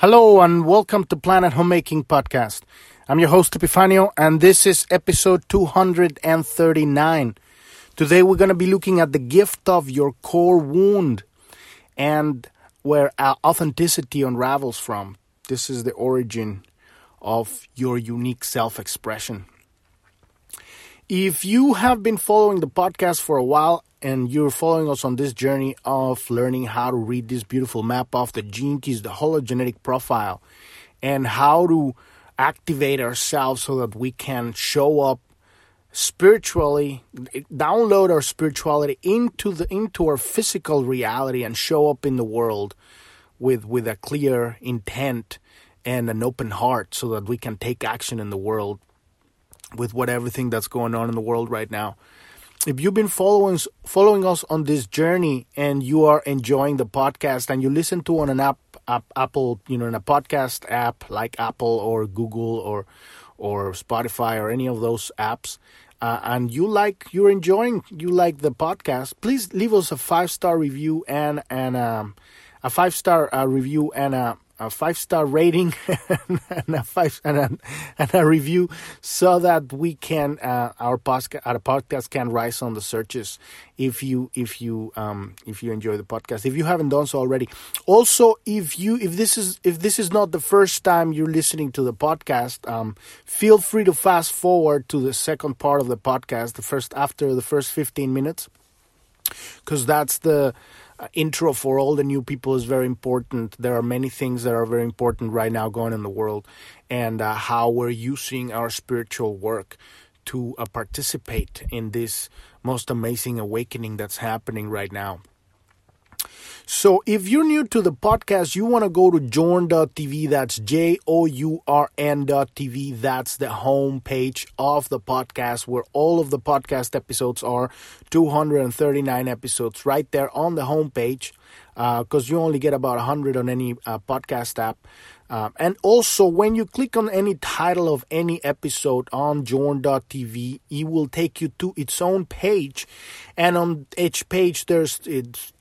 Hello and welcome to Planet Homemaking Podcast. I'm your host Epifanio and this is episode 239. Today we're going to be looking at the gift of your core wound and where authenticity unravels from. This is the origin of your unique self-expression. If you have been following the podcast for a while, and you're following us on this journey of learning how to read this beautiful map of the gene keys, the hologenetic profile, and how to activate ourselves so that we can show up spiritually download our spirituality into the into our physical reality and show up in the world with with a clear intent and an open heart so that we can take action in the world with what everything that's going on in the world right now if you've been following following us on this journey and you are enjoying the podcast and you listen to on an app, app Apple, you know, in a podcast app like Apple or Google or or Spotify or any of those apps, uh, and you like you're enjoying you like the podcast, please leave us a five star review and and um, a five star uh, review and a a five star rating and a five and a, and a review so that we can uh, our podcast our podcast can rise on the searches if you if you um, if you enjoy the podcast. If you haven't done so already. Also if you if this is if this is not the first time you're listening to the podcast um, feel free to fast forward to the second part of the podcast the first after the first 15 minutes because that's the uh, intro for all the new people is very important. There are many things that are very important right now going in the world, and uh, how we're using our spiritual work to uh, participate in this most amazing awakening that's happening right now. So if you're new to the podcast, you want to go to journ.tv. That's J O U R N.tv. That's the home page of the podcast where all of the podcast episodes are 239 episodes right there on the home page because uh, you only get about 100 on any uh, podcast app. Um, and also, when you click on any title of any episode on journ.tv, it will take you to its own page. And on each page, there's its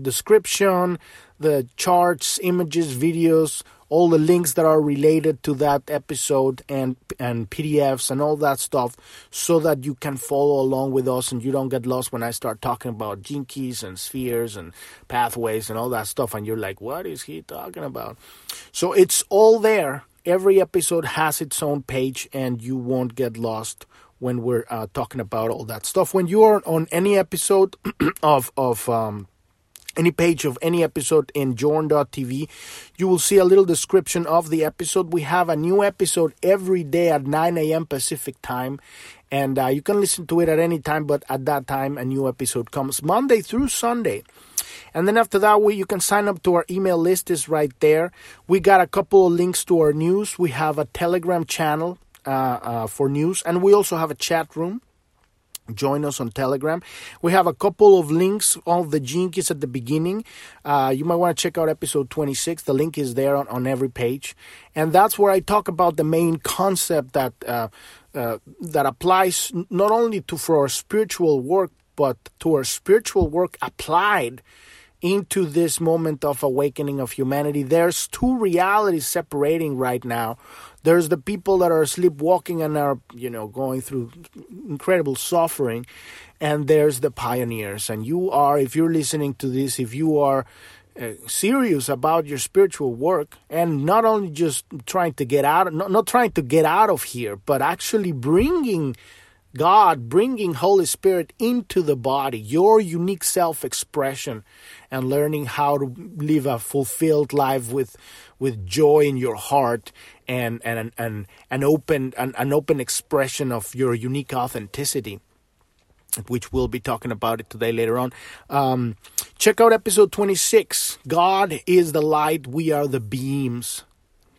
description, the charts, images, videos, all the links that are related to that episode and and PDFs and all that stuff so that you can follow along with us and you don't get lost when I start talking about gene keys and spheres and pathways and all that stuff and you're like what is he talking about? So it's all there. Every episode has its own page and you won't get lost when we're uh, talking about all that stuff. When you are on any episode of of um, any page of any episode in journ.tv, you will see a little description of the episode. We have a new episode every day at 9 a.m. Pacific time, and uh, you can listen to it at any time, but at that time, a new episode comes Monday through Sunday. And then after that, we, you can sign up to our email list, is right there. We got a couple of links to our news. We have a Telegram channel uh, uh, for news, and we also have a chat room join us on telegram. We have a couple of links of the Gene Keys at the beginning. Uh, you might want to check out episode 26 the link is there on, on every page. And that's where i talk about the main concept that uh, uh, that applies not only to for our spiritual work but to our spiritual work applied into this moment of awakening of humanity. There's two realities separating right now. There's the people that are sleepwalking and are, you know, going through incredible suffering, and there's the pioneers. And you are, if you're listening to this, if you are uh, serious about your spiritual work and not only just trying to get out, not, not trying to get out of here, but actually bringing God bringing Holy Spirit into the body, your unique self expression, and learning how to live a fulfilled life with with joy in your heart and and and an open an, an open expression of your unique authenticity which we'll be talking about it today later on. Um, check out episode 26. God is the light, we are the beams.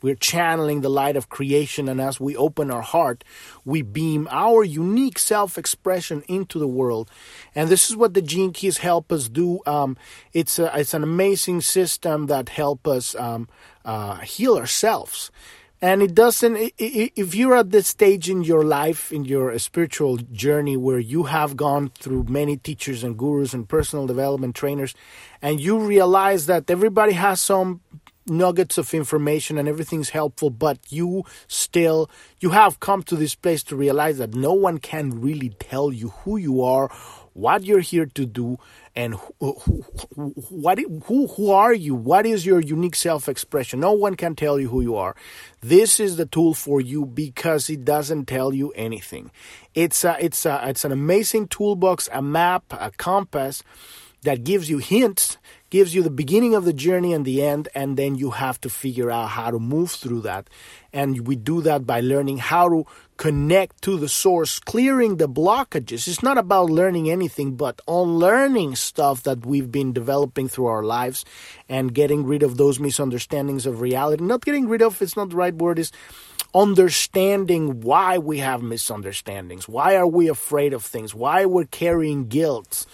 We're channeling the light of creation, and as we open our heart, we beam our unique self expression into the world. And this is what the Gene Keys help us do. Um, it's, a, it's an amazing system that help us um, uh, heal ourselves. And it doesn't, if you're at this stage in your life, in your spiritual journey where you have gone through many teachers and gurus and personal development trainers, and you realize that everybody has some nuggets of information and everything's helpful, but you still you have come to this place to realize that no one can really tell you who you are, what you're here to do, and who, who, what who who are you? What is your unique self-expression? No one can tell you who you are. This is the tool for you because it doesn't tell you anything. It's a, it's a, it's an amazing toolbox, a map, a compass that gives you hints gives you the beginning of the journey and the end, and then you have to figure out how to move through that. And we do that by learning how to connect to the source, clearing the blockages. It's not about learning anything, but unlearning stuff that we've been developing through our lives and getting rid of those misunderstandings of reality. Not getting rid of, it's not the right word, is understanding why we have misunderstandings. Why are we afraid of things? Why we're carrying guilt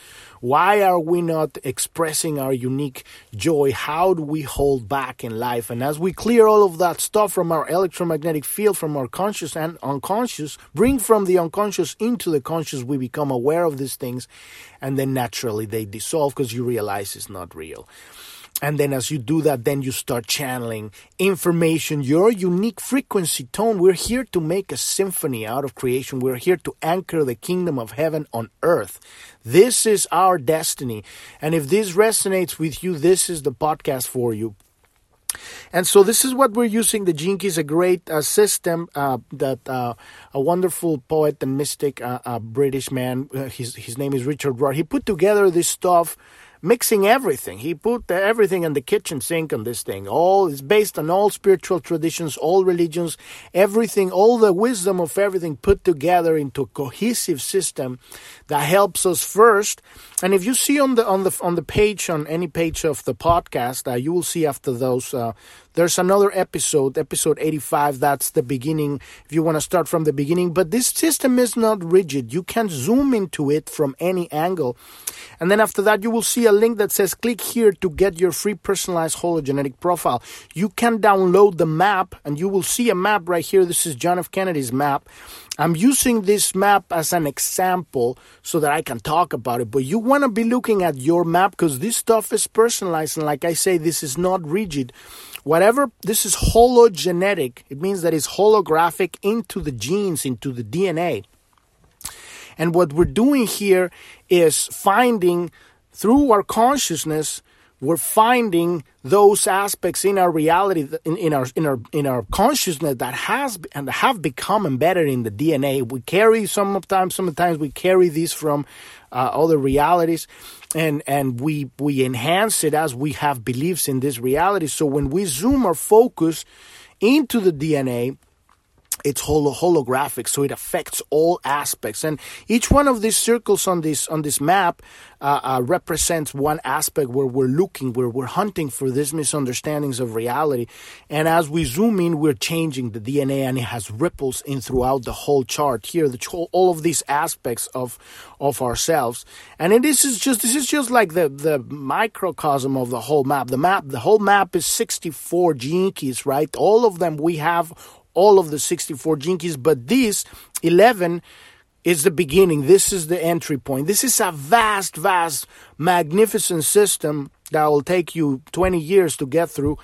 why are we not expressing our unique joy? How do we hold back in life? And as we clear all of that stuff from our electromagnetic field, from our conscious and unconscious, bring from the unconscious into the conscious, we become aware of these things, and then naturally they dissolve because you realize it's not real. And then as you do that, then you start channeling information, your unique frequency tone. We're here to make a symphony out of creation. We're here to anchor the kingdom of heaven on earth. This is our destiny. And if this resonates with you, this is the podcast for you. And so this is what we're using. The Gene is a great uh, system uh, that uh, a wonderful poet and mystic, uh, British man, uh, his, his name is Richard Rudd, he put together this stuff mixing everything. He put everything in the kitchen sink on this thing. All is based on all spiritual traditions, all religions, everything, all the wisdom of everything put together into a cohesive system that helps us first. And if you see on the on the on the page on any page of the podcast, uh, you will see after those uh, there's another episode, episode 85. That's the beginning. If you want to start from the beginning, but this system is not rigid. You can zoom into it from any angle, and then after that, you will see a link that says click here to get your free personalized hologenetic profile. You can download the map, and you will see a map right here. This is John F. Kennedy's map I'm using this map as an example so that I can talk about it, but you want to be looking at your map because this stuff is personalized. And like I say, this is not rigid. Whatever, this is hologenetic. It means that it's holographic into the genes, into the DNA. And what we're doing here is finding through our consciousness we're finding those aspects in our reality in, in, our in our in our consciousness that has and have become embedded in the DNA. We carry sometimes sometimes we carry these from uh, other realities, and and we we enhance it as we have beliefs in this reality. So when we zoom our focus into the DNA, it's holo- holographic so it affects all aspects. And each one of these circles on this on this map uh, uh, represents one aspect where we're looking where we're hunting for these misunderstandings of reality. And as we zoom in we're changing the dna and it has ripples in throughout the whole chart here the all of these aspects of of ourselves. And this is just this is just like the the microcosm of the whole map. The map the whole map is 64 gene keys right? All of them we have all of the 64 Gene Keys, but this 11 is the beginning. This is the entry point. This is a vast, vast, magnificent system that will take you 20 years to get through.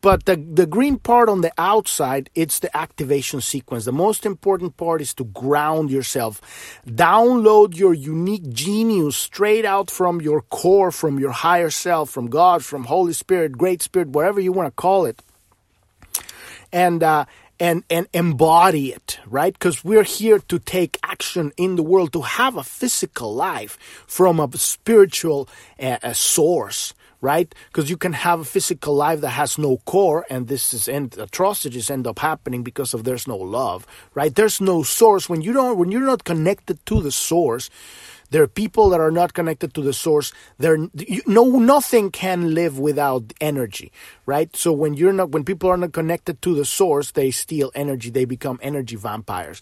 But the, the green part on the outside, it's the activation sequence. The most important part is to ground yourself. Download your unique genius straight out from your core, from your higher self, from God, from Holy Spirit, Great Spirit, whatever you want to call it. And uh, and and embody it right? Because we're here to take action in the world to have a physical life from a spiritual uh, a source right? Because you can have a physical life that has no core and this is and atrocities end up happening because of there's no love right? There's no source. When you don't when you're not connected to the source there are people that are not connected to the source. There, no, nothing can live without energy, right? So when you're not, when people are not connected to the source, they steal energy. They become energy vampires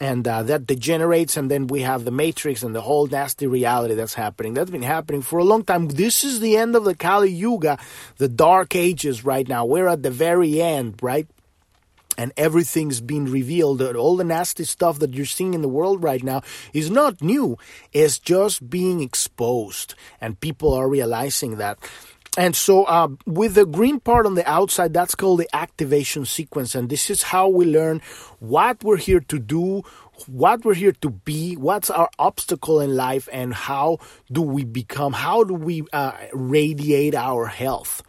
and uh, that degenerates and then we have the matrix and the whole nasty reality that's happening that's been happening for a long time this is the end of the kali yuga the dark ages right now we're at the very end right and everything's been revealed. All the nasty stuff that you're seeing in the world right now is not new. It's just being exposed, and people are realizing that. and so uh, with the green part on the outside, that's called the activation sequence. And this is how we learn what we're here to do, what we're here to be, what's our obstacle in life, and how do we become, how do we uh, radiate our health.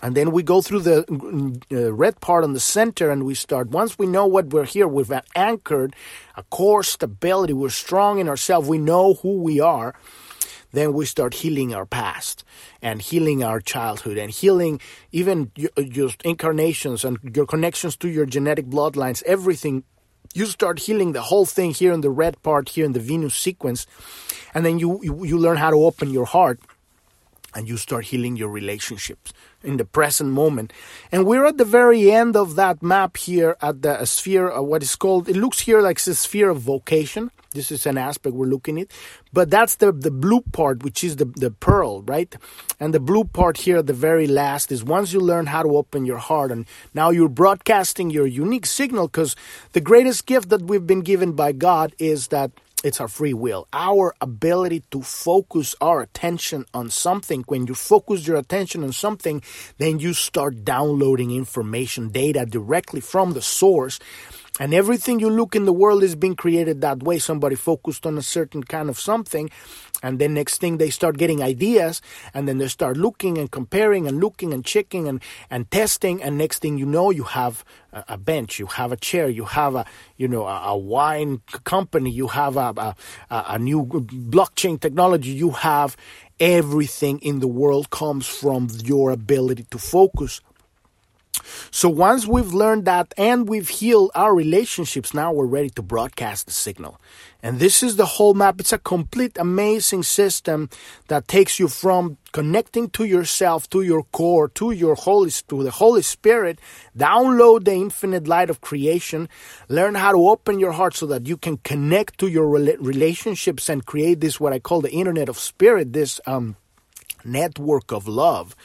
And then we go through the uh, red part on the center and we start. Once we know what we're here, we've anchored a core stability, we're strong in ourselves, we know who we are then we start healing our past and healing our childhood and healing even your incarnations and your connections to your genetic bloodlines, everything. You start healing the whole thing here in the red part, here in the Venus sequence, and then you, you, you learn how to open your heart and you start healing your relationships in the present moment. And we're at the very end of that map here at the sphere of what is called, it looks here like a sphere of vocation. This is an aspect we're looking at. But that's the, the blue part, which is the, the pearl, right? And the blue part here, at the very last, is once you learn how to open your heart and now you're broadcasting your unique signal because the greatest gift that we've been given by God is that it's our free will, our ability to focus our attention on something. When you focus your attention on something, then you start downloading information, data directly from the source and everything you look in the world is being created that way. Somebody focused on a certain kind of something, and then next thing they start getting ideas, and then they start looking and comparing and looking and checking and, and testing, and next thing you know, you have a, bench, you have a chair, you have a you know a, a wine company, you have a, a, a new blockchain technology, you have everything in the world comes from your ability to focus so once we've learned that and we've healed our relationships, now we're ready to broadcast the signal. And this is the whole map. It's a complete amazing system that takes you from connecting to yourself, to your core, to your Holy, to the Holy Spirit, download the infinite light of creation, learn how to open your heart so that you can connect to your relationships and create this, what I call the internet of spirit, this, um, network of love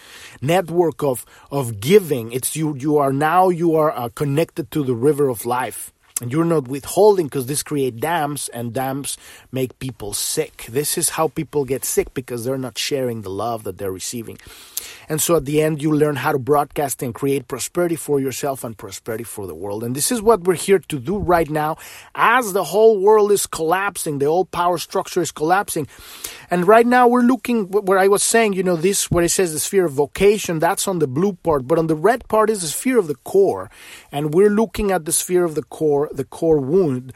network of of giving. It's you you are now you are uh, connected to the river of life and you're not withholding because this create dams and dams make people sick. This is how people get sick because they're not sharing the love that they're receiving. And so at the end you learn how to broadcast and create prosperity for yourself and prosperity for the world. And this is what we're here to do right now. As the whole world is collapsing the old power structure is collapsing. And right now we're looking where i was saying you know this where it says the sphere of vocation that's on the blue part. But on the red part is the sphere of the core. And we're looking at the sphere of the core core the core wound.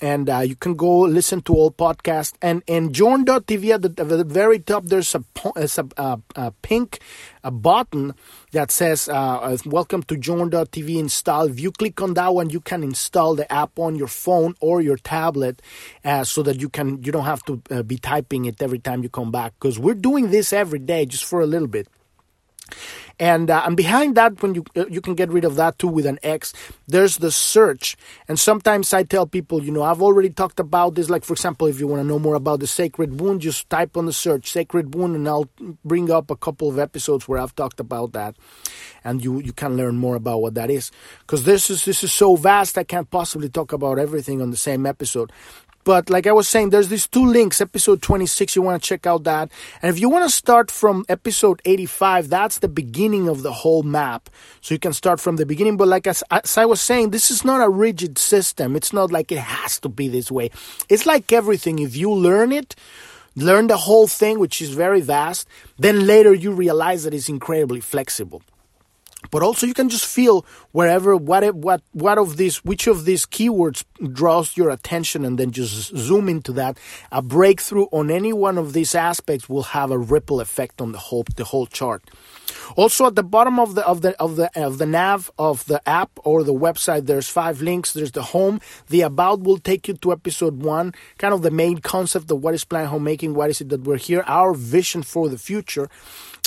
And uh, you can go listen to all podcasts. And and journ.tv at the, at the very top there's a, a, a, pink a button that says uh, uh, welcome to journ.tv install if you click on that one you can install the app on your phone or your tablet uh, so that you can you don't have to uh, be typing it every time you come back. Because we're doing this every day just for a little bit and uh, and behind that, when you uh, you can get rid of that too with an X. There's the search, and sometimes I tell people, you know, I've already talked about this. Like for example, if you want to know more about the sacred wound, just type on the search sacred wound, and I'll bring up a couple of episodes where I've talked about that, and you you can learn more about what that is. Because this is this is so vast, I can't possibly talk about everything on the same episode. But like I was saying, there's these two links. Episode 26, you want to check out that. And if you want to start from episode 85, that's the beginning of the whole map. So you can start from the beginning. But like as, as I was saying, this is not a rigid system. It's not like it has to be this way. It's like everything. If you learn it, learn the whole thing, which is very vast, then later you realize that it's incredibly flexible but also you can just feel wherever what what what of these which of these keywords draws your attention and then just zoom into that. A breakthrough on any one of these aspects will have a ripple effect on the whole the whole chart. Also at the bottom of the of the of the of the nav of the app or the website there's five links. There's the home. The about will take you to episode 1 kind of the main concept of what is planet homemaking what is it that we're here our vision for the future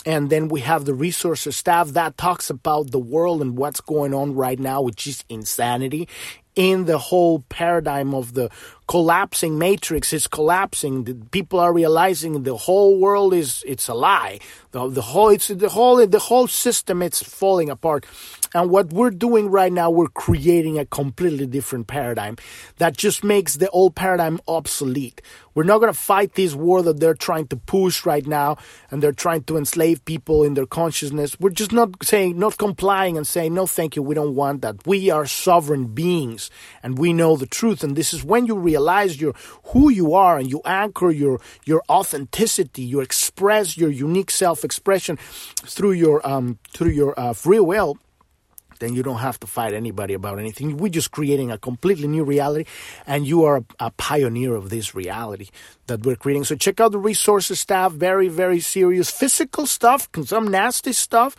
and then we have the resources staff that talks about the world and what's going on right now, which is insanity. In the whole paradigm of the collapsing matrix is collapsing. The people are realizing the whole world is it's a lie. The, the whole it's the whole the whole system it's falling apart. And what we're doing right now, we're creating a completely different paradigm that just makes the old paradigm obsolete. We're not going to fight this war that they're trying to push right now and they're trying to enslave people in their consciousness. We're just not saying, not complying and saying, no, thank you, we don't want that. We are sovereign beings and we know the truth. And this is when you realize your, who you are and you anchor your, your authenticity, you express your unique self expression through your, um, through your uh, free will then you don't have to fight anybody about anything. We're just creating a completely new reality, and you are a, pioneer of this reality that we're creating. So check out the resources staff. Very, very serious physical stuff, some nasty stuff.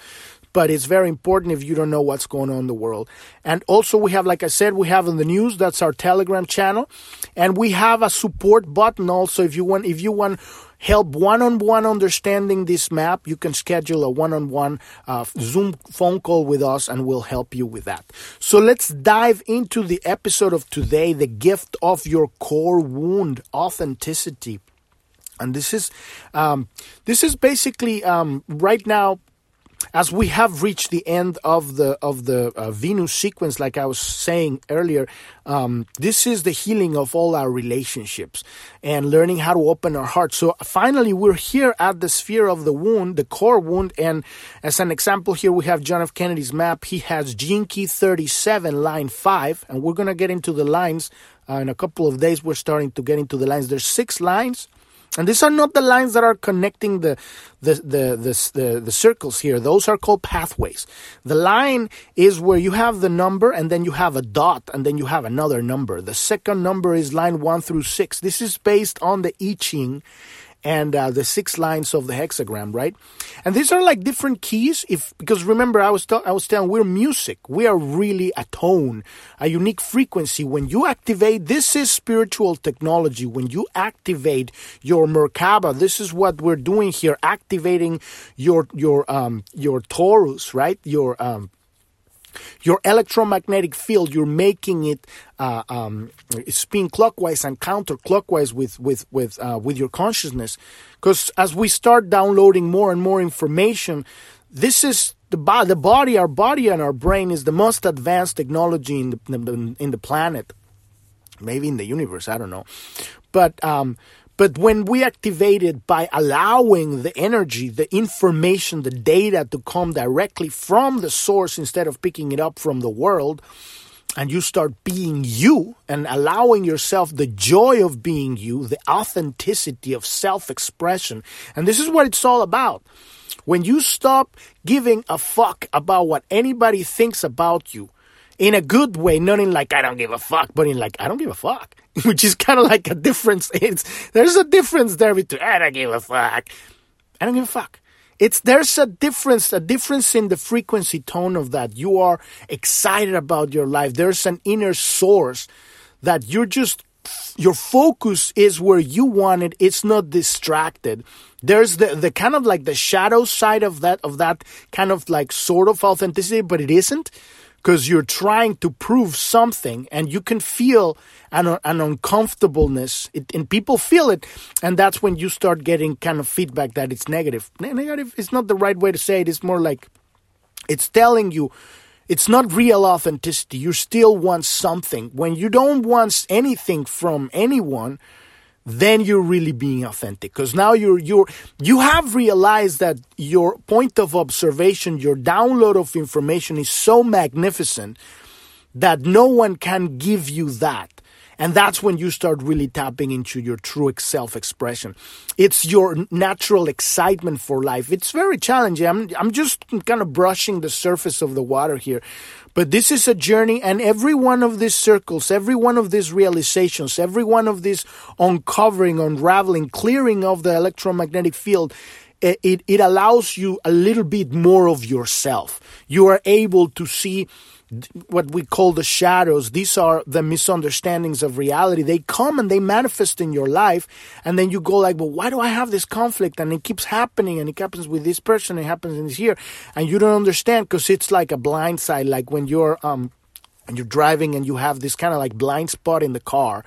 But it's very important if you don't know what's going on in the world. And also, we have, like I said, we have in the news. That's our Telegram channel, and we have a support button also. If you want, if you want help one-on-one understanding this map, you can schedule a one-on-one uh, Zoom phone call with us and we'll help you with that. So let's dive into the episode of today, the gift of your core wound, authenticity. And this is, um, this is basically um, right now as we have reached the end of the of the uh, Venus sequence, like I was saying earlier, um, this is the healing of all our relationships and learning how to open our heart. So finally, we're here at the sphere of the wound, the core wound, and as an example, here we have John F. Kennedy's map. He has Gene Key 37, line five, and we're gonna get into the lines uh, in a couple of days. We're starting to get into the lines. There's six lines and these are not the lines that are connecting the, the, the, the, the, the, circles here. Those are called pathways. The line is where you have the number and then you have a dot and then you have another number. The second number is line one through six. This is based on the I Ching and uh, the six lines of the hexagram, right? And these are like different keys. If because remember, I was I was telling we're music. We are really a tone, a unique frequency. When you activate, this is spiritual technology. When you activate your Merkaba, this is what we're doing here, activating your your um your torus, right? Your um your electromagnetic field, you're making it uh, um, spin clockwise and counterclockwise with with with uh, with your consciousness. Because as we start downloading more and more information, this is the, bo- the body, our body and our brain is the most advanced technology in the in the planet, maybe in the universe. I don't know, but um, but when we activate it by allowing the energy, the information, the data to come directly from the source instead of picking it up from the world, and you start being you and allowing yourself the joy of being you, the authenticity of self expression. And this is what it's all about. When you stop giving a fuck about what anybody thinks about you, in a good way, not in like I don't give a fuck, but in like I don't give a fuck, which is kind of like a difference. It's there's a difference there between I don't give a fuck, I don't give a fuck. It's there's a difference, a difference in the frequency tone of that. You are excited about your life. There's an inner source that you're just your focus is where you want it. It's not distracted. There's the, the kind of like the shadow side of that of that kind of like sort of authenticity, but it isn't because you're trying to prove something and you can feel an, an uncomfortableness. It, and people feel it and that's when you start getting kind of feedback that it's negative. Negative is not the right way to say it. It's more like it's telling you it's not real authenticity. You still want something. When you don't want anything from anyone then you're really being authentic. Because now you're you're you have realized that your point of observation your download of information is so magnificent that no one can give you that and that's when you start really tapping into your true self expression. It's your natural excitement for life. It's very challenging. I'm, I'm just kind of brushing the surface of the water here. But this is a journey, and every one of these circles, every one of these realizations, every one of these uncovering, unraveling, clearing of the electromagnetic field it, it allows you a little bit more of yourself. You are able to see what we call the shadows. These are the misunderstandings of reality. They come and they manifest in your life, and then you go like, "Well, why do I have this conflict?" And it keeps happening, and it happens with this person, it happens in this year. and you don't understand because it's like a blind side, like when you're um, and you're driving and you have this kind of like blind spot in the car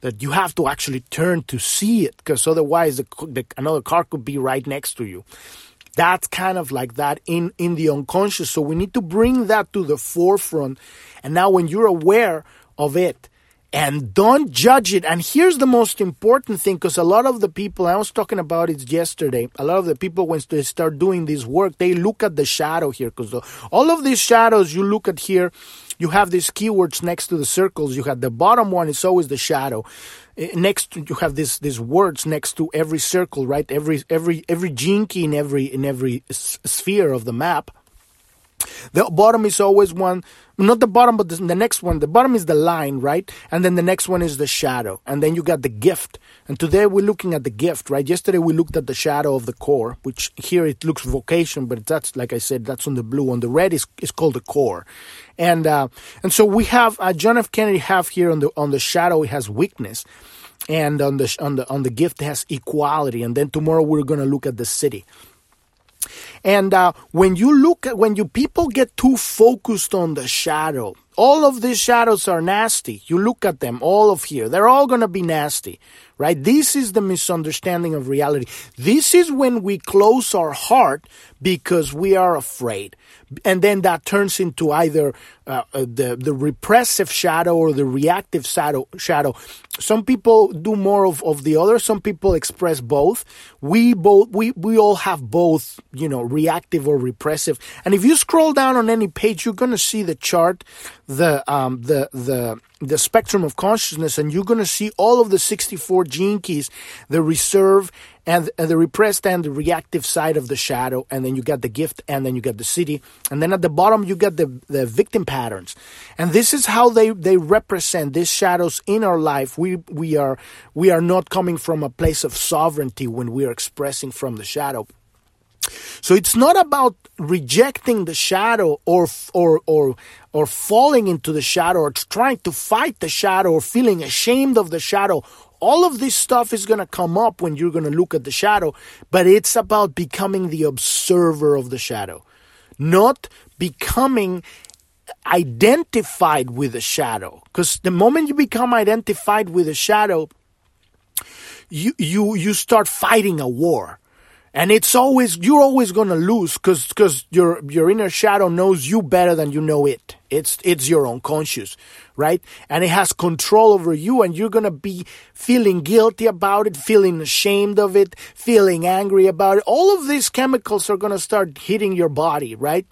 that you have to actually turn to see it because otherwise the, the, another car could be right next to you that's kind of like that in in the unconscious. So we need to bring that to the forefront. And now when you're aware of it and don't judge it. And here's the most important thing because a lot of the people i was talking about it yesterday a lot of the people when they start doing this work they look at the shadow here because all of these shadows you look at here you have these keywords next to the circles. You have the bottom one is always the shadow eh, next you have this these words next to every circle right? Every every every Gene Key in every in every sphere of the map the bottom is always one, not the bottom, but the, the, next one. The bottom is the line, right? And then the next one is the shadow. And then you got the gift. And today we're looking at the gift, right? Yesterday we looked at the shadow of the core, which here it looks vocation, but that's, like I said, that's on the blue. On the red is, is called the core. And, uh, and so we have, uh, John F. Kennedy have here on the, on the shadow, it has weakness. And on the, on the, on the gift, it has equality. And then tomorrow we're going to look at the Siddhi. And uh, when you look at, when you people get too focused on the shadow, all of these shadows are nasty. You look at them, all of here, they're all going to be nasty, right? This is the misunderstanding of reality. This is when we close our heart because we are afraid and then that turns into either uh, uh, the the repressive shadow or the reactive shadow shadow. Some people do more of, of the other. Some people express both. We both we we all have both you know reactive or repressive. And if you scroll down on any page you're going to see the chart the um the the the spectrum of consciousness and you're going to see all of the 64 gene keys the reserve and, and, the repressed and the reactive side of the shadow. And then you got the gift and then you got the Siddhi. And then at the bottom you got the, the victim patterns. And this is how they, they represent these shadows in our life. We we are we are not coming from a place of sovereignty when we are expressing from the shadow. So it's not about rejecting the shadow or or or or falling into the shadow or trying to fight the shadow or feeling ashamed of the shadow. All of this stuff is going to come up when you're going to look at the shadow, but it's about becoming the observer of the shadow, not becoming identified with the shadow. Because the moment you become identified with the shadow, you you you start fighting a war. And it's always you're always to lose because because your your inner shadow knows you better than you know it. It's it's your unconscious right? And it has control over you and you're to be feeling guilty about it feeling ashamed of it feeling angry about it. All of these chemicals are to start hitting your body right?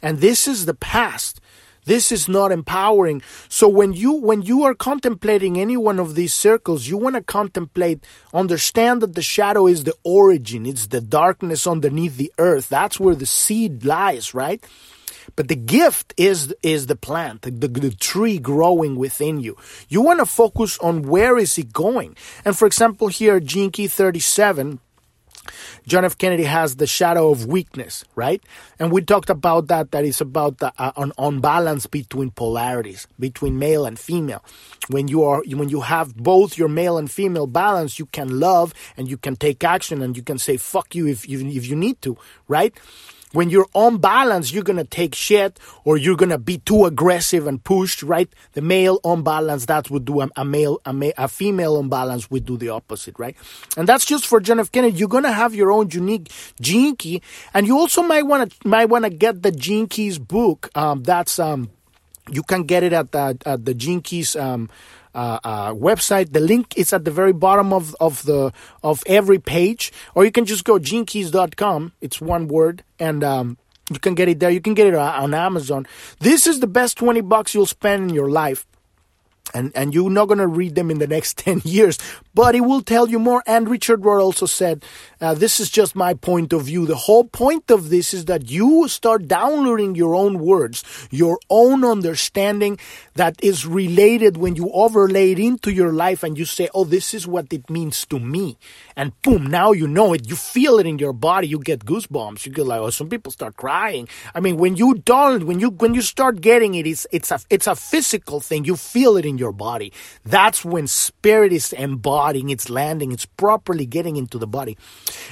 And this is the past this is not empowering. So when you when you are contemplating any one of these circles, you want to contemplate, understand that the shadow is the origin. It's the darkness underneath the earth. That's where the seed lies, right? But the gift is is the plant, the, the tree growing within you. You want to focus on where is it going. And for example, here, Key 37 John F. Kennedy has the shadow of weakness, right? And we talked about that, that is about the, uh, an unbalance between polarities, between male and female. When you are, when you have both your male and female balance, you can love and you can take action and you can say fuck you if, if, if you need to, right? When you're on balance, you're gonna take shit or you're gonna be too aggressive and pushed, right? The male on balance, that would do a, a male, a, ma- a female on balance would do the opposite, right? And that's just for John F. Kennedy. You're gonna have your own unique key, and you also might wanna might wanna get the Gene Keys book. Um, that's um, you can get it at the at the um uh, uh, website. The link is at the very bottom of, of the of every page, or you can just go genekeys.com. It's one word, and um, you can get it there. You can get it on Amazon. This is the best twenty bucks you'll spend in your life and and you're not going to read them in the next 10 years. But it will tell you more. And richard Rudd also said uh, this is just my point of view. The whole point of this is that you start downloading your own words your own understanding that is related when you overlay it into your life and you say oh this is what it means to me. And boom now you know it. You feel it in your body. You get goosebumps. You get like oh some people start crying. I mean when you don't when you when you start getting it it's it's a it's a physical thing. You feel it in your body. That's when spirit is embodying, it's landing, it's properly getting into the body.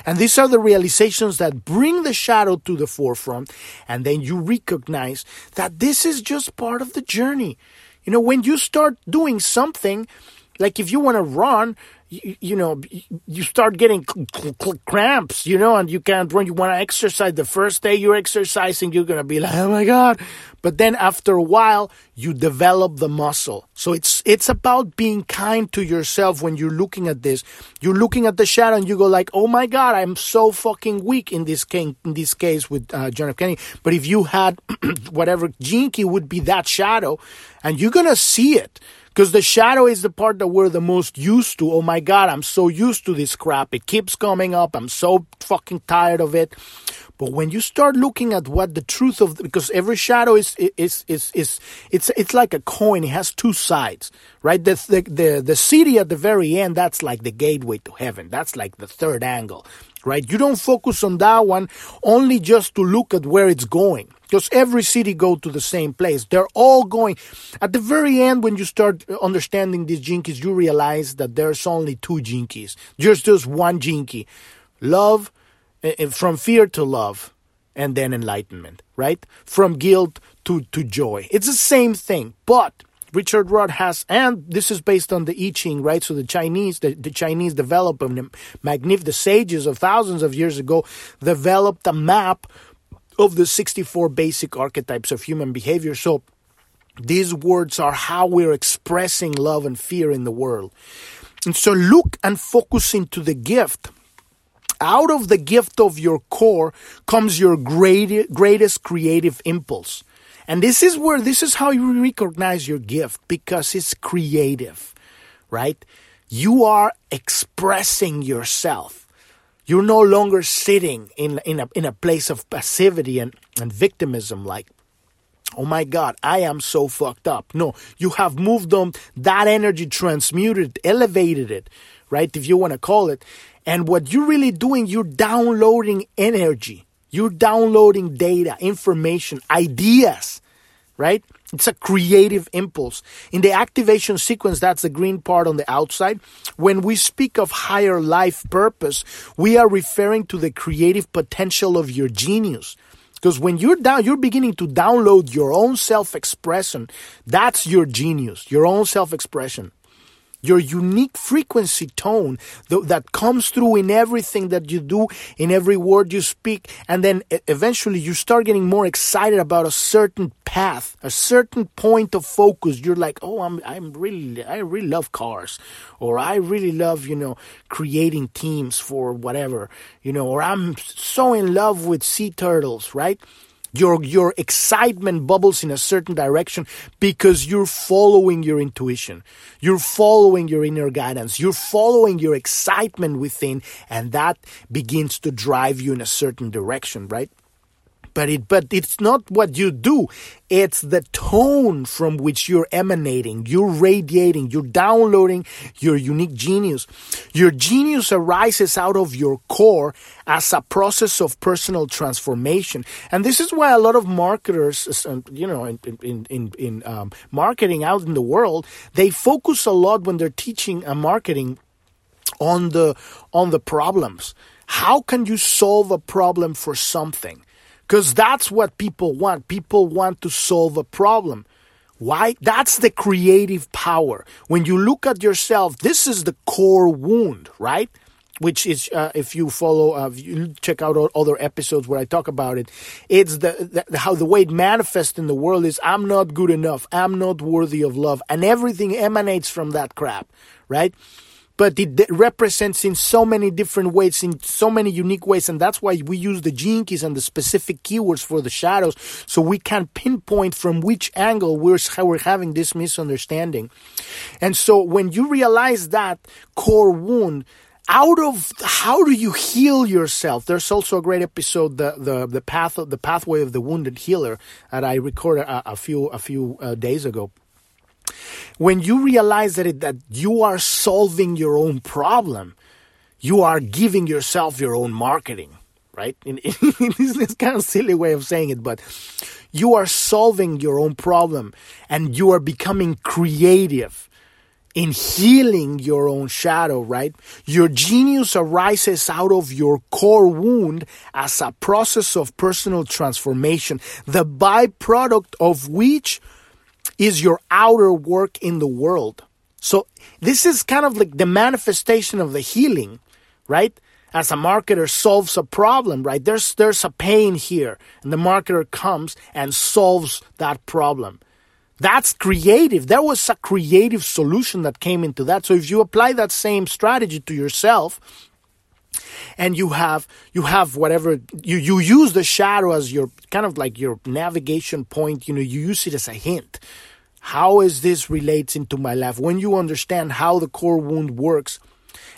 And these are the realizations that bring the shadow to the forefront. And then you recognize that this is just part of the journey. You know, when you start doing something, Like if you want to run, you, you, know, you start getting cramps, you know, and you can't run. You want to exercise. The first day you're exercising, you're going to be like, oh my God. But then after a while, you develop the muscle. So it's, it's about being kind to yourself when you're looking at this. You're looking at the shadow and you go like, oh my God, I'm so fucking weak in this case, in this case with uh, John F. Kennedy. But if you had whatever Gene Key would be that shadow and you're going to see it. Because the shadow is the part that we're the most used to. Oh my God, I'm so used to this crap. It keeps coming up. I'm so fucking tired of it. But when you start looking at what the truth of, because every shadow is, is, is, is, it's, it's like a coin. It has two sides, right? The, the, the, the Siddhi at the very end, that's like the gateway to heaven. That's like the third angle, right? You don't focus on that one only just to look at where it's going because every Siddhi go to the same place. They're all going at the very end when you start understanding these Gene Keys you realize that there's only two Gene Keys. There's just one Gene Key love eh, eh, from fear to love and then enlightenment right? From guilt to to joy. It's the same thing but Richard Rudd has, and this is based on the I Ching, right? So the Chinese, the, the Chinese developed magnificent, the sages of thousands of years ago developed a map of the 64 basic archetypes of human behavior. So these words are how we're expressing love and fear in the world. And so look and focus into the gift. Out of the gift of your core comes your great, greatest creative impulse. And this is where, this is how you recognize your gift because it's creative, right? You are expressing yourself. You're no longer sitting in, in, a, in a place of passivity and, and victimism like, oh my God, I am so fucked up. No, you have moved on that energy, transmuted, elevated it, right? If you want to call it. And what you're really doing, you're downloading energy. You're downloading data, information, ideas, right? It's a creative impulse. In the activation sequence, that's the green part on the outside. When we speak of higher life purpose, we are referring to the creative potential of your genius. Because when you're down, you're beginning to download your own self expression. That's your genius, your own self expression your unique frequency tone that comes through in everything that you do, in every word you speak, and then eventually you start getting more excited about a certain path, a certain point of focus. You're like, oh, I'm, I'm really, I really love cars, or I really love, you know, creating teams for whatever, you know, or I'm so in love with sea turtles, right? Your, your excitement bubbles in a certain direction because you're following your intuition. You're following your inner guidance. You're following your excitement within, and that begins to drive you in a certain direction, right? But it but it's not what you do. It's the tone from which you're emanating. You're radiating. You're downloading your unique genius. Your genius arises out of your core as a process of personal transformation. And this is why a lot of marketers uh, you know in in in, in um, marketing out in the world they focus a lot when they're teaching a marketing on the on the problems. How can you solve a problem for something because that's what people want. People want to solve a problem. Why? That's the creative power. When you look at yourself, this is the core wound, right? Which is, uh, if you follow, uh, you check out other episodes where I talk about it. It's the, the how the way it manifests in the world is I'm not good enough. I'm not worthy of love, and everything emanates from that crap, right? But it represents in so many different ways, in so many unique ways, and that's why we use the gene keys and the specific keywords for the shadows, so we can pinpoint from which angle we're we're having this misunderstanding. And so when you realize that core wound, out of how do you heal yourself? There's also a great episode, the the the path of the pathway of the wounded healer, that I recorded a, a few a few uh, days ago. When you realize that, it, that you are solving your own problem, you are giving yourself your own marketing, right? In, in, this kind of silly way of saying it, but you are solving your own problem and you are becoming creative in healing your own shadow, right? Your genius arises out of your core wound as a process of personal transformation, the byproduct of which is your outer work in the world. So this is kind of like the manifestation of the healing, right? As a marketer solves a problem, right? There's there's a pain here, and the marketer comes and solves that problem. That's creative. There was a creative solution that came into that. So if you apply that same strategy to yourself, and you have you have whatever you you use the shadow as your kind of like your navigation point you know you use it as a hint how is this relates into my life when you understand how the core wound works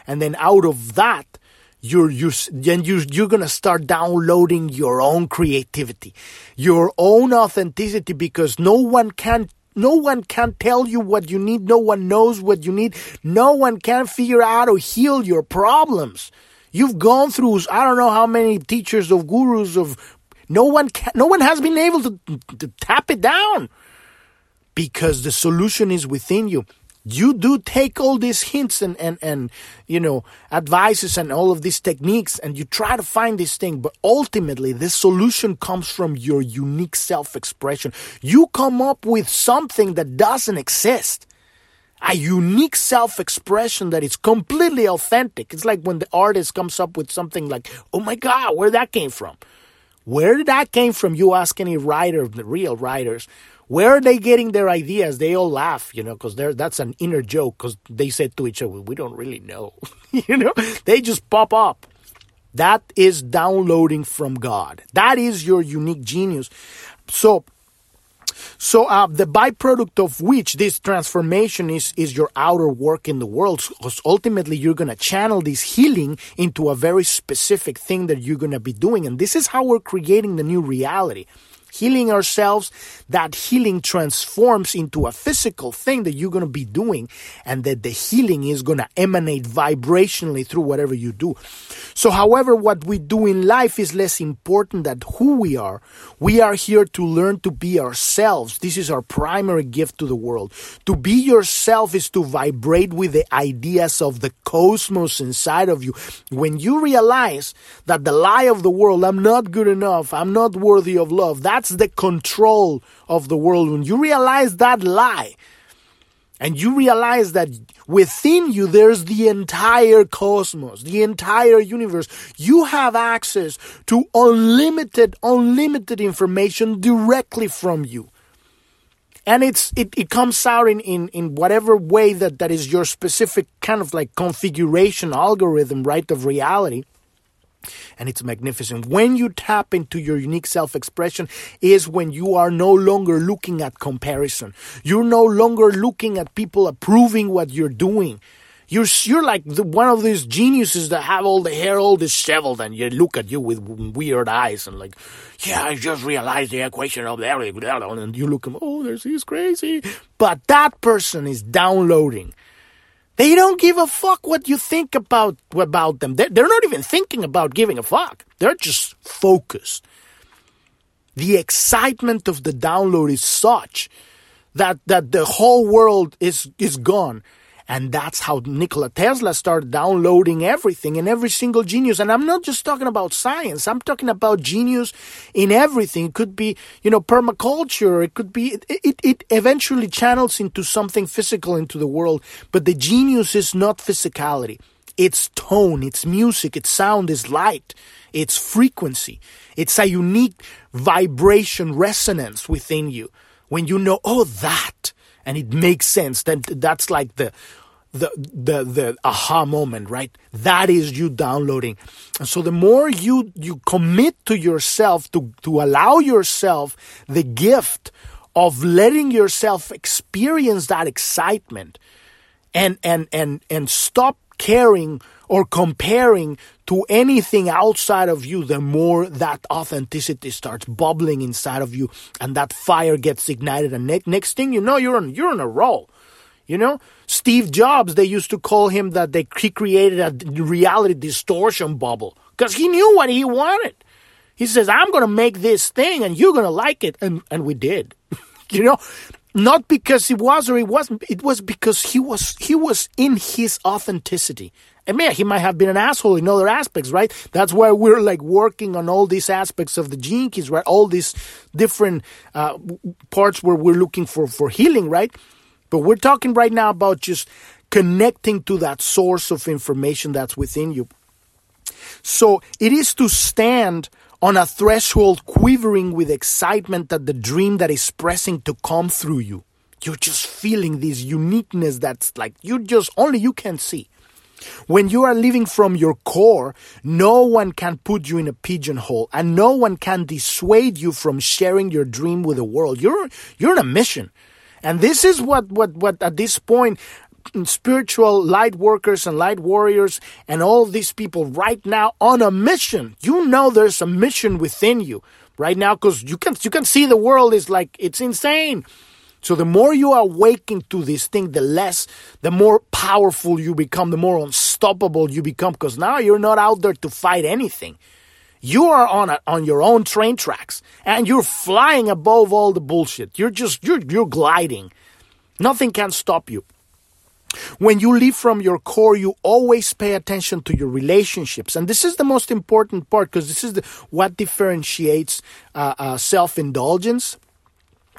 and then out of that you're you then you you're gonna start downloading your own creativity, your own authenticity, because no one can no one can tell you what you need. No one knows what you need. No one can figure out or heal your problems. You've gone through I don't know how many teachers of gurus of no one can, no one has been able to, to tap it down because the solution is within you. You do take all these hints and, and, and you know advices and all of these techniques and you try to find this thing but ultimately the solution comes from your unique self-expression. You come up with something that doesn't exist. A unique self-expression that is completely authentic. It's like when the artist comes up with something like oh my god where that came from? Where did that came from? You ask any writer the real writers where are they getting their ideas? They all laugh, you know, because that's an inner joke because they said to each other, we don't really know. you know, they just pop up. That is downloading from God. That is your unique genius. So, so uh, the byproduct of which this transformation is is your outer work in the world. Because ultimately, you're gonna channel this healing into a very specific thing that you're gonna be doing, and this is how we're creating the new reality healing ourselves, that healing transforms into a physical thing that you're going to be doing, and that the healing is going to emanate vibrationally through whatever you do. So, however, what we do in life is less important than who we are. We are here to learn to be ourselves. This is our primary gift to the world. To be yourself is to vibrate with the ideas of the cosmos inside of you. When you realize that the lie of the world, I'm not good enough, I'm not worthy of love, that that's the control of the world. When you realize that lie, and you realize that within you there's the entire cosmos, the entire universe. You have access to unlimited, unlimited information directly from you. And it's it, it comes out in, in, in whatever way that, that is your specific kind of like configuration algorithm, right, of reality and it's magnificent. When you tap into your unique self expression, is when you are no longer looking at comparison. You're no longer looking at people approving what you're doing. You're, you're like the, one of these geniuses that have all the hair all disheveled and you look at you with weird eyes and like, yeah, I just realized the equation of there, and you look, oh, there's, he's crazy. But that person is downloading they don't give a fuck what you think about about them. They're, they're not even thinking about giving a fuck. They're just focused. The excitement of the download is such that that the whole world is is gone and that's how Nikola Tesla started downloading everything and every single genius. And I'm not just talking about science. I'm talking about genius in everything. It could be, you know, permaculture. It could be, it, it, it eventually channels into something physical into the world. But the genius is not physicality. It's tone, it's music, it's sound, it's light, it's frequency. It's a unique vibration resonance within you. When you know, oh, that, and it makes sense. Then that's like the the the the aha moment right? That is you downloading. And so the more you you commit to yourself to to allow yourself the gift of letting yourself experience that excitement and and and and stop caring or comparing to anything outside of you the more that authenticity starts bubbling inside of you and that fire gets ignited. And ne- next thing you know you're on you're on a roll you know, Steve Jobs, they used to call him that they, he created a reality distortion bubble because he knew what he wanted. He says, I'm going to make this thing and you're going to like it. And, and we did, you know, not because he was or he wasn't. It was because he was, he was in his authenticity. And man, he might have been an asshole in other aspects, right? That's why we're like working on all these aspects of the keys, right? All these different uh, parts where we're looking for, for healing, right? But we're talking right now about just connecting to that source of information that's within you. So it is to stand on a threshold quivering with excitement at the dream that is pressing to come through you. You're just feeling this uniqueness that's like you just only you can see. When you are living from your core, no one can put you in a pigeonhole and no one can dissuade you from sharing your dream with the world. You're you're on a mission. And this is what what what at this point spiritual light workers and light warriors and all these people right now on a mission. You know there's a mission within you right now because you can you can see the world is like it's insane. So the more you awaken to this thing, the less, the more powerful you become, the more unstoppable you become. Because now you're not out there to fight anything. You are on a, on your own train tracks, and you're flying above all the bullshit. You're just you're you're gliding. Nothing can stop you. When you live from your core, you always pay attention to your relationships. And this is the most important part because this is the, what differentiates uh, uh, self indulgence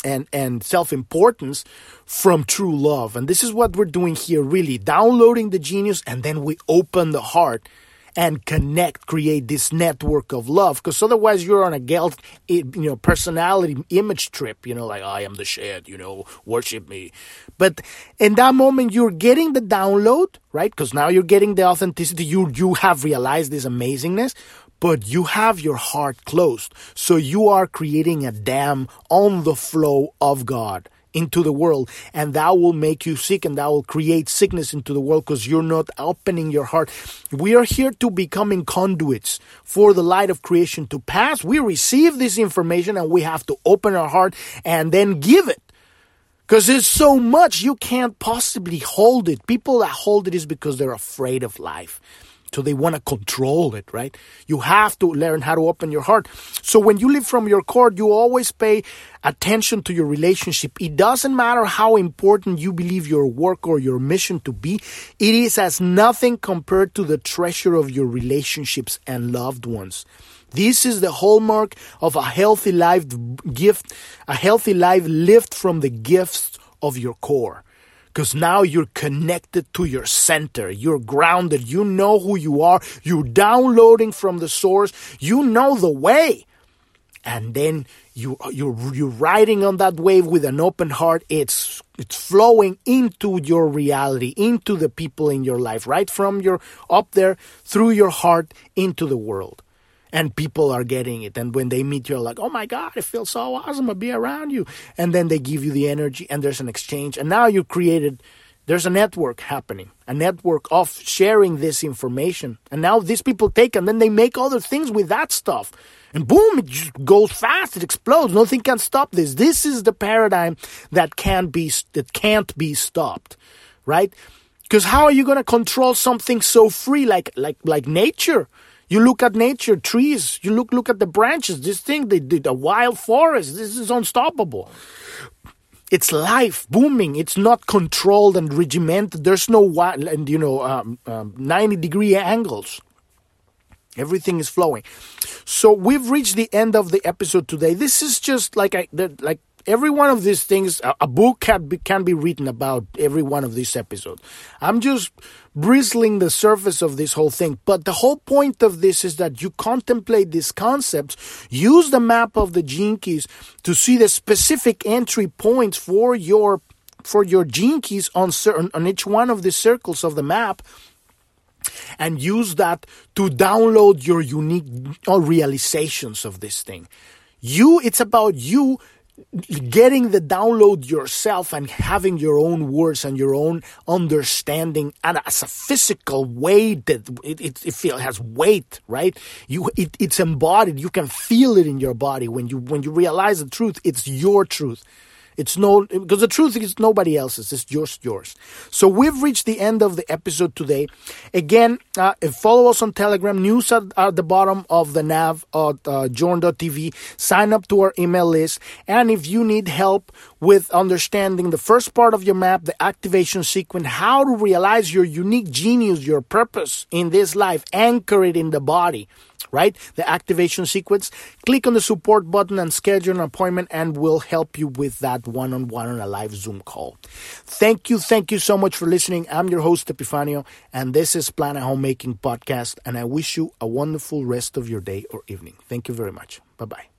and, and self importance from true love. And this is what we're doing here really downloading the genius, and then we open the heart and connect, create this network of love. Because otherwise, you're on a guilt, you know, personality image trip. You know, like I am the shit. You know, worship me. But in that moment, you're getting the download, right? Because now you're getting the authenticity. You you have realized this amazingness. But you have your heart closed. So you are creating a dam on the flow of God into the world and that will make you sick and that will create sickness into the world because you're not opening your heart. We are here to becoming conduits for the light of creation to pass. We receive this information and we have to open our heart and then give it. Because there's so much you can't possibly hold it. People that hold it is because they're afraid of life so they want to control it, right? You have to learn how to open your heart. So when you live from your core, you always pay attention to your relationship. It doesn't matter how important you believe your work or your mission to be. It is as nothing compared to the treasure of your relationships and loved ones. This is the hallmark of a healthy life gift, a healthy life lived from the gifts of your core because now you're connected to your center. You're grounded. You know who you are. You're downloading from the source. You know the way. And then you you're you're riding on that wave with an open heart. It's it's flowing into your reality, into the people in your life, right from your up there through your heart into the world and people are getting it. And when they meet you, are like, oh my God, it feels so awesome to be around you. And then they give you the energy and there's an exchange. And now you created, there's a network happening, a network of sharing this information. And now these people take and then they make other things with that stuff. And boom, it just goes fast. It explodes. Nothing can stop this. This is the paradigm that can be, that can't be stopped, right? Because how are you going to control something so free like, like, like nature? You look at nature, trees. You look look at the branches. This thing, the, the, the wild forest. This is unstoppable. It's life booming. It's not controlled and regimented. There's no wild, and you know, um, um, ninety degree angles. Everything is flowing. So we've reached the end of the episode today. This is just like I like every one of these things, a, book can be, can be written about every one of these episodes. I'm just bristling the surface of this whole thing. But the whole point of this is that you contemplate these concepts, use the map of the gene keys to see the specific entry points for your for your gene keys on certain on each one of the circles of the map and use that to download your unique uh, realizations of this thing. You, it's about you getting the download yourself and having your own words and your own understanding and as a physical weight that it, it, it feel has weight right? You it, it's embodied. You can feel it in your body when you when you realize the truth it's your truth it's no because the truth is nobody else's. It's just yours. So we've reached the end of the episode today. Again, uh, follow us on Telegram. News at, at the bottom of the nav at uh, journ.tv. Sign up to our email list. And if you need help with understanding the first part of your map, the activation sequence, how to realize your unique genius, your purpose in this life, anchor it in the body right? The activation sequence. Click on the support button and schedule an appointment, and we'll help you with that one on one on a live Zoom call. Thank you. Thank you so much for listening. I'm your host, Epifanio, and this is Plan Planet Homemaking Podcast. And I wish you a wonderful rest of your day or evening. Thank you very much. Bye bye.